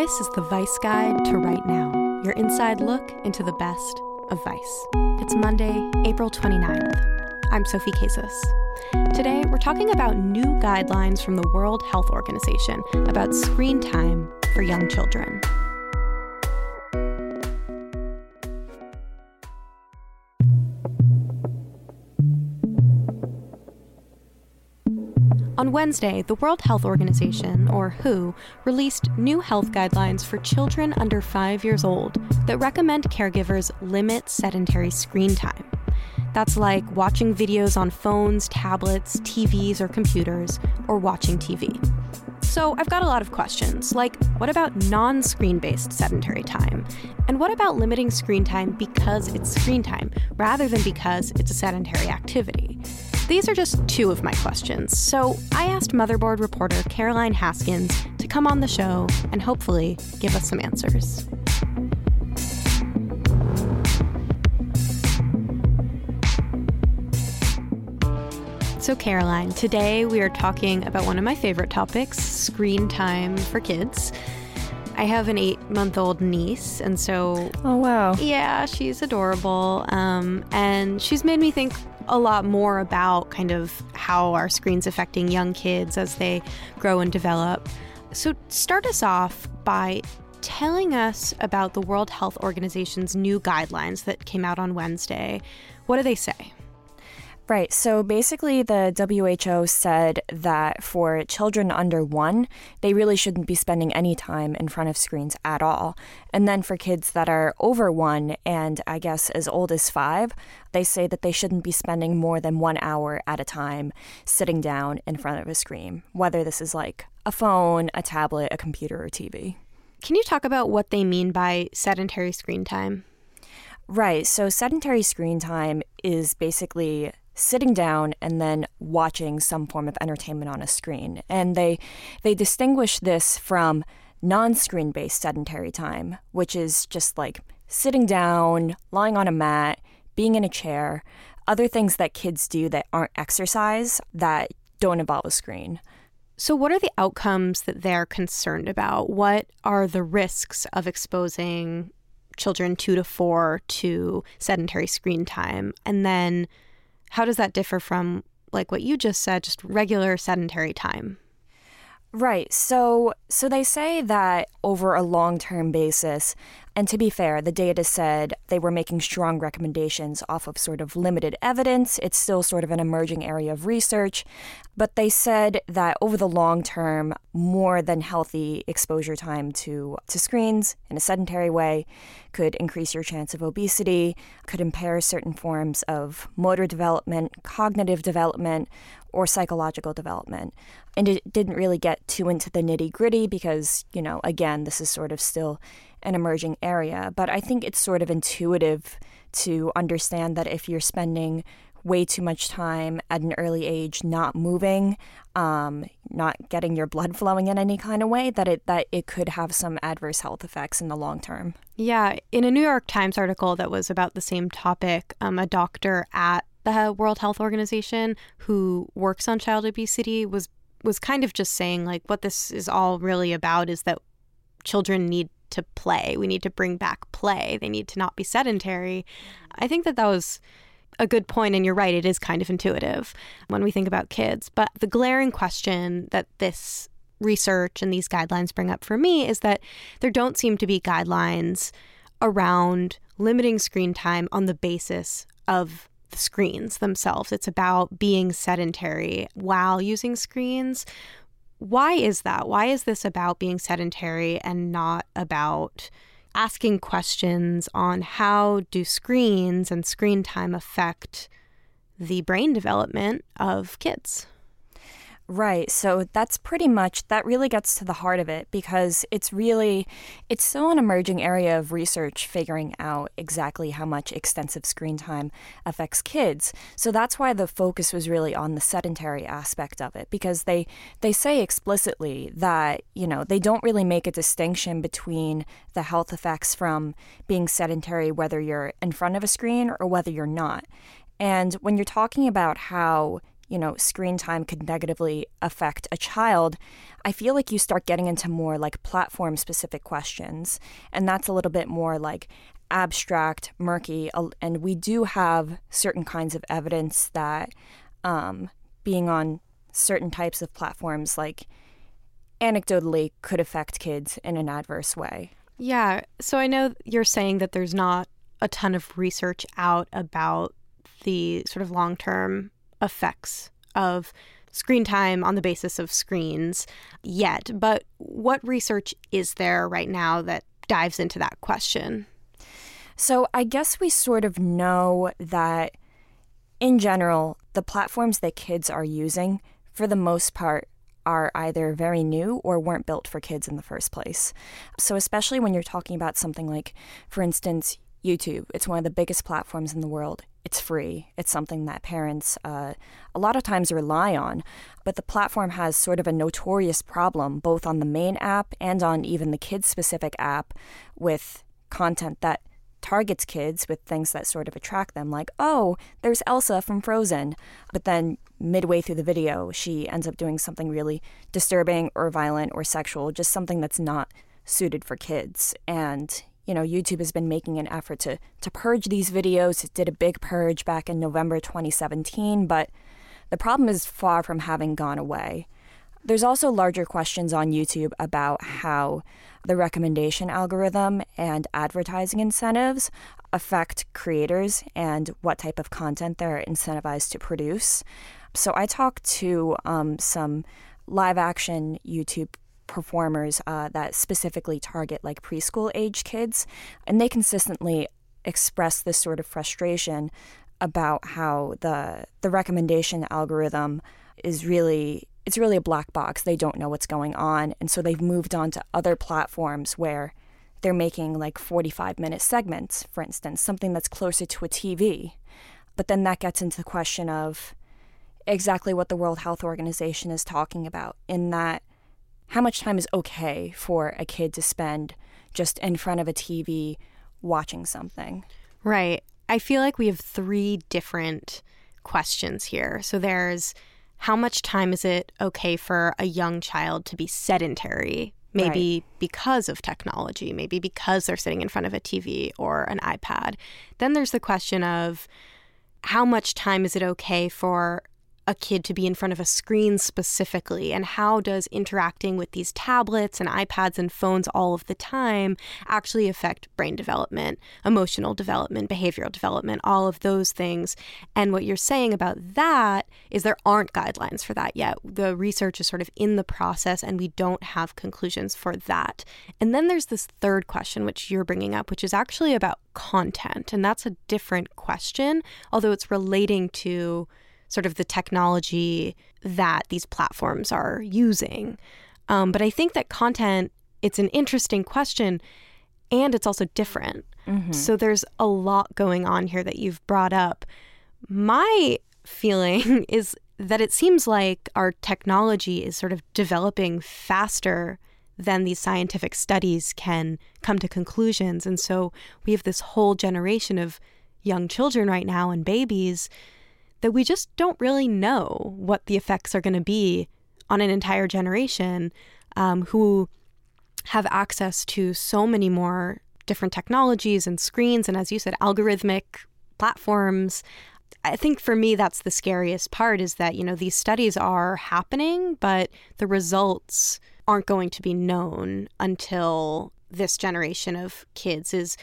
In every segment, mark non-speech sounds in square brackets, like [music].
This is the Vice Guide to Right Now, your inside look into the best of Vice. It's Monday, April 29th. I'm Sophie Kazis. Today, we're talking about new guidelines from the World Health Organization about screen time for young children. On Wednesday, the World Health Organization, or WHO, released new health guidelines for children under five years old that recommend caregivers limit sedentary screen time. That's like watching videos on phones, tablets, TVs, or computers, or watching TV. So, I've got a lot of questions, like what about non screen based sedentary time? And what about limiting screen time because it's screen time rather than because it's a sedentary activity? These are just two of my questions, so I asked Motherboard reporter Caroline Haskins to come on the show and hopefully give us some answers. So, Caroline, today we are talking about one of my favorite topics screen time for kids. I have an eight month old niece, and so. Oh, wow. Yeah, she's adorable. Um, and she's made me think a lot more about kind of how our screens affecting young kids as they grow and develop. So, start us off by telling us about the World Health Organization's new guidelines that came out on Wednesday. What do they say? Right. So basically, the WHO said that for children under one, they really shouldn't be spending any time in front of screens at all. And then for kids that are over one and I guess as old as five, they say that they shouldn't be spending more than one hour at a time sitting down in front of a screen, whether this is like a phone, a tablet, a computer, or TV. Can you talk about what they mean by sedentary screen time? Right. So, sedentary screen time is basically sitting down and then watching some form of entertainment on a screen. And they they distinguish this from non-screen based sedentary time, which is just like sitting down, lying on a mat, being in a chair, other things that kids do that aren't exercise that don't involve a screen. So, what are the outcomes that they're concerned about? What are the risks of exposing children two to four to sedentary screen time? And then how does that differ from like what you just said, just regular sedentary time? Right. So so they say that over a long-term basis, and to be fair, the data said they were making strong recommendations off of sort of limited evidence. It's still sort of an emerging area of research, but they said that over the long term, more than healthy exposure time to to screens in a sedentary way could increase your chance of obesity, could impair certain forms of motor development, cognitive development, or psychological development. And it didn't really get too into the nitty gritty because, you know, again, this is sort of still an emerging area. But I think it's sort of intuitive to understand that if you're spending way too much time at an early age not moving, um, not getting your blood flowing in any kind of way, that it that it could have some adverse health effects in the long term. Yeah, in a New York Times article that was about the same topic, um, a doctor at the World Health Organization who works on child obesity was was kind of just saying like what this is all really about is that children need to play. We need to bring back play. They need to not be sedentary. I think that that was a good point and you're right it is kind of intuitive when we think about kids but the glaring question that this research and these guidelines bring up for me is that there don't seem to be guidelines around limiting screen time on the basis of the screens themselves. It's about being sedentary while using screens. Why is that? Why is this about being sedentary and not about asking questions on how do screens and screen time affect the brain development of kids. Right. So that's pretty much that really gets to the heart of it because it's really it's still an emerging area of research figuring out exactly how much extensive screen time affects kids. So that's why the focus was really on the sedentary aspect of it because they they say explicitly that, you know, they don't really make a distinction between the health effects from being sedentary whether you're in front of a screen or whether you're not. And when you're talking about how you know, screen time could negatively affect a child, I feel like you start getting into more like platform specific questions. And that's a little bit more like abstract, murky. And we do have certain kinds of evidence that um, being on certain types of platforms, like anecdotally, could affect kids in an adverse way. Yeah. So I know you're saying that there's not a ton of research out about the sort of long term effects of screen time on the basis of screens yet. But what research is there right now that dives into that question? So I guess we sort of know that in general, the platforms that kids are using, for the most part, are either very new or weren't built for kids in the first place. So, especially when you're talking about something like, for instance, YouTube, it's one of the biggest platforms in the world. It's free. It's something that parents uh, a lot of times rely on. But the platform has sort of a notorious problem, both on the main app and on even the kids specific app, with content that targets kids with things that sort of attract them, like, oh, there's Elsa from Frozen. But then midway through the video, she ends up doing something really disturbing or violent or sexual, just something that's not suited for kids. And you know, YouTube has been making an effort to to purge these videos. It did a big purge back in November 2017, but the problem is far from having gone away. There's also larger questions on YouTube about how the recommendation algorithm and advertising incentives affect creators and what type of content they're incentivized to produce. So I talked to um, some live action YouTube performers uh, that specifically target like preschool age kids, and they consistently express this sort of frustration about how the the recommendation algorithm is really it's really a black box. They don't know what's going on, and so they've moved on to other platforms where they're making like 45 minute segments, for instance, something that's closer to a TV. But then that gets into the question of exactly what the World Health Organization is talking about in that how much time is okay for a kid to spend just in front of a TV watching something? Right. I feel like we have three different questions here. So there's how much time is it okay for a young child to be sedentary? Maybe right. because of technology, maybe because they're sitting in front of a TV or an iPad. Then there's the question of how much time is it okay for a kid to be in front of a screen specifically? And how does interacting with these tablets and iPads and phones all of the time actually affect brain development, emotional development, behavioral development, all of those things? And what you're saying about that is there aren't guidelines for that yet. The research is sort of in the process, and we don't have conclusions for that. And then there's this third question, which you're bringing up, which is actually about content. And that's a different question, although it's relating to sort of the technology that these platforms are using. Um, but I think that content, it's an interesting question and it's also different. Mm-hmm. So there's a lot going on here that you've brought up. My feeling [laughs] is that it seems like our technology is sort of developing faster than these scientific studies can come to conclusions. And so we have this whole generation of young children right now and babies that we just don't really know what the effects are going to be on an entire generation um, who have access to so many more different technologies and screens, and as you said, algorithmic platforms. I think for me, that's the scariest part is that, you know, these studies are happening, but the results aren't going to be known until this generation of kids is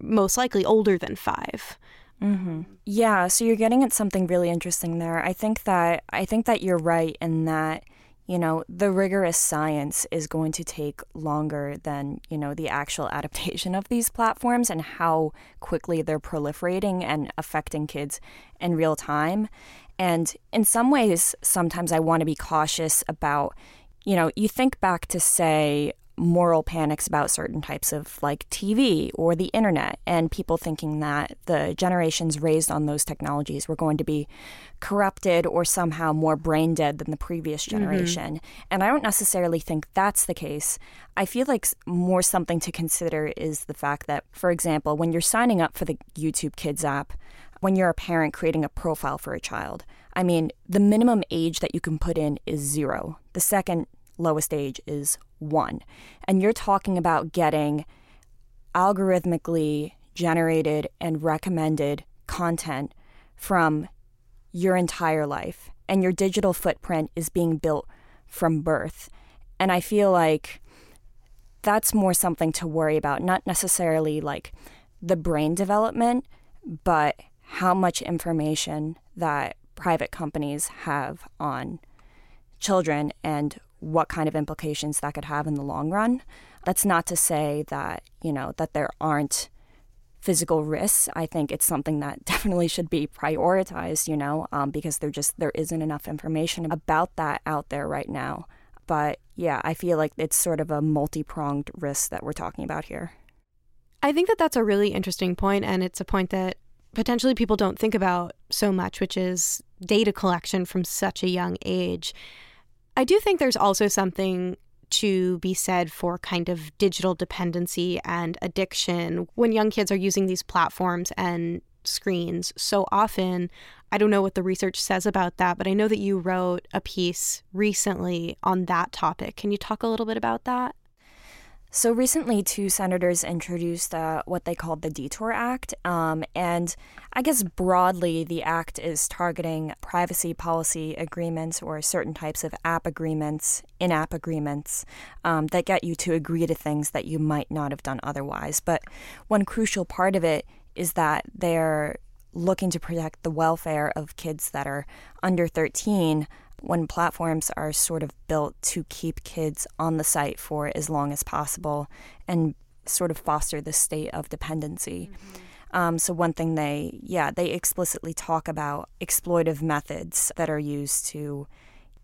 most likely older than five. Mm-hmm. Yeah, so you're getting at something really interesting there. I think that I think that you're right in that you know, the rigorous science is going to take longer than, you know, the actual [laughs] adaptation of these platforms and how quickly they're proliferating and affecting kids in real time. And in some ways, sometimes I want to be cautious about, you know, you think back to say, moral panics about certain types of like TV or the internet, and people thinking that the generations raised on those technologies were going to be corrupted or somehow more brain dead than the previous mm-hmm. generation. Mm-hmm. And I don't necessarily think that's the case. I feel like more something to consider is the fact that, for example, when you're signing up for the YouTube Kids app, when you're a parent creating a profile for a child, I mean, the minimum age that you can put in is zero. The second lowest age is one. And you're talking about getting algorithmically generated and recommended content from your entire life. And your digital footprint is being built from birth. And I feel like that's more something to worry about, not necessarily like the brain development, but how much information that private companies have on children and what kind of implications that could have in the long run. That's not to say that, you know, that there aren't physical risks. I think it's something that [laughs] definitely should be prioritized, you know, um, because there just there isn't enough information about that out there right now. But yeah, I feel like it's sort of a multi-pronged risk that we're talking about here. I think that that's a really interesting point, and it's a point that potentially people don't think about so much, which is data collection from such a young age. I do think there's also something to be said for kind of digital dependency and addiction when young kids are using these platforms and screens so often. I don't know what the research says about that, but I know that you wrote a piece recently on that topic. Can you talk a little bit about that? So recently, two senators introduced uh, what they called the Detour Act. Um, and I guess broadly, the act is targeting privacy policy agreements or certain types of app agreements, in app agreements, um, that get you to agree to things that you might not have done otherwise. But one crucial part of it is that they're looking to protect the welfare of kids that are under 13 when platforms are sort of built to keep kids on the site for as long as possible and sort of foster the state of dependency. Mm-hmm. Um, so one thing they, yeah, they explicitly talk about exploitive methods that are used to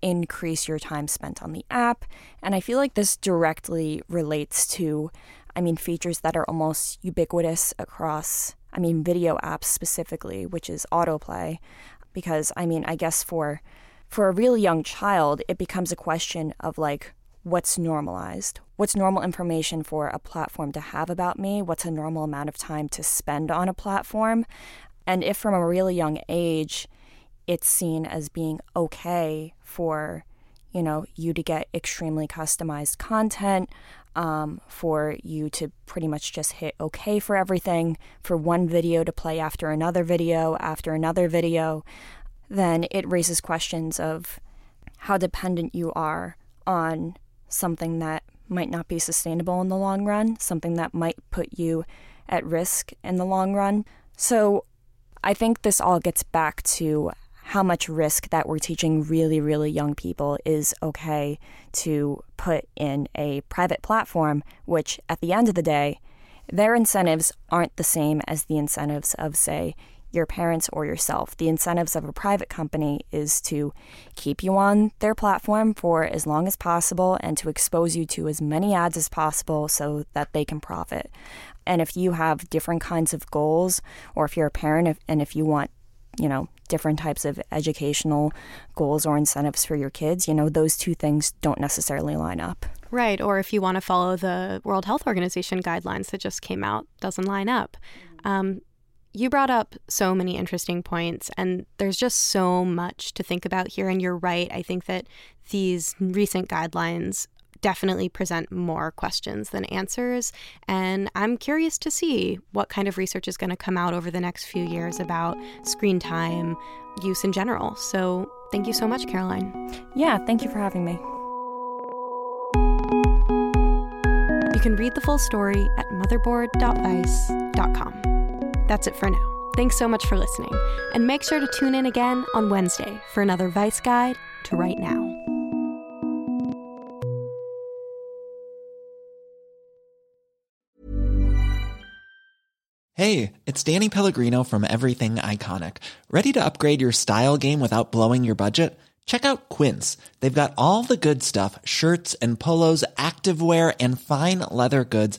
increase your time spent on the app, and I feel like this directly relates to, I mean, features that are almost ubiquitous across, I mean, video apps specifically, which is autoplay, because I mean, I guess for for a really young child, it becomes a question of like, what's normalized? What's normal information for a platform to have about me? What's a normal amount of time to spend on a platform? And if from a really young age, it's seen as being okay for, you know, you to get extremely customized content, um, for you to pretty much just hit okay for everything, for one video to play after another video, after another video then it raises questions of how dependent you are on something that might not be sustainable in the long run, something that might put you at risk in the long run. So I think this all gets back to how much risk that we're teaching really, really young people is okay to put in a private platform, which at the end of the day, their incentives aren't the same as the incentives of, say, your parents or yourself. The incentives of a private company is to keep you on their platform for as long as possible and to expose you to as many ads as possible so that they can profit. And if you have different kinds of goals, or if you're a parent and if you want, you know, different types of educational goals or incentives for your kids, you know, those two things don't necessarily line up. Right. Or if you want to follow the World Health Organization guidelines that just came out, doesn't line up. Um, you brought up so many interesting points, and there's just so much to think about here. And you're right. I think that these recent guidelines definitely present more questions than answers. And I'm curious to see what kind of research is going to come out over the next few years about screen time use in general. So thank you so much, Caroline. Yeah, thank you for having me. You can read the full story at motherboard.vice.com that's it for now. Thanks so much for listening, and make sure to tune in again on Wednesday for another Vice Guide to Right Now. Hey, it's Danny Pellegrino from Everything Iconic. Ready to upgrade your style game without blowing your budget? Check out Quince. They've got all the good stuff shirts and polos, activewear, and fine leather goods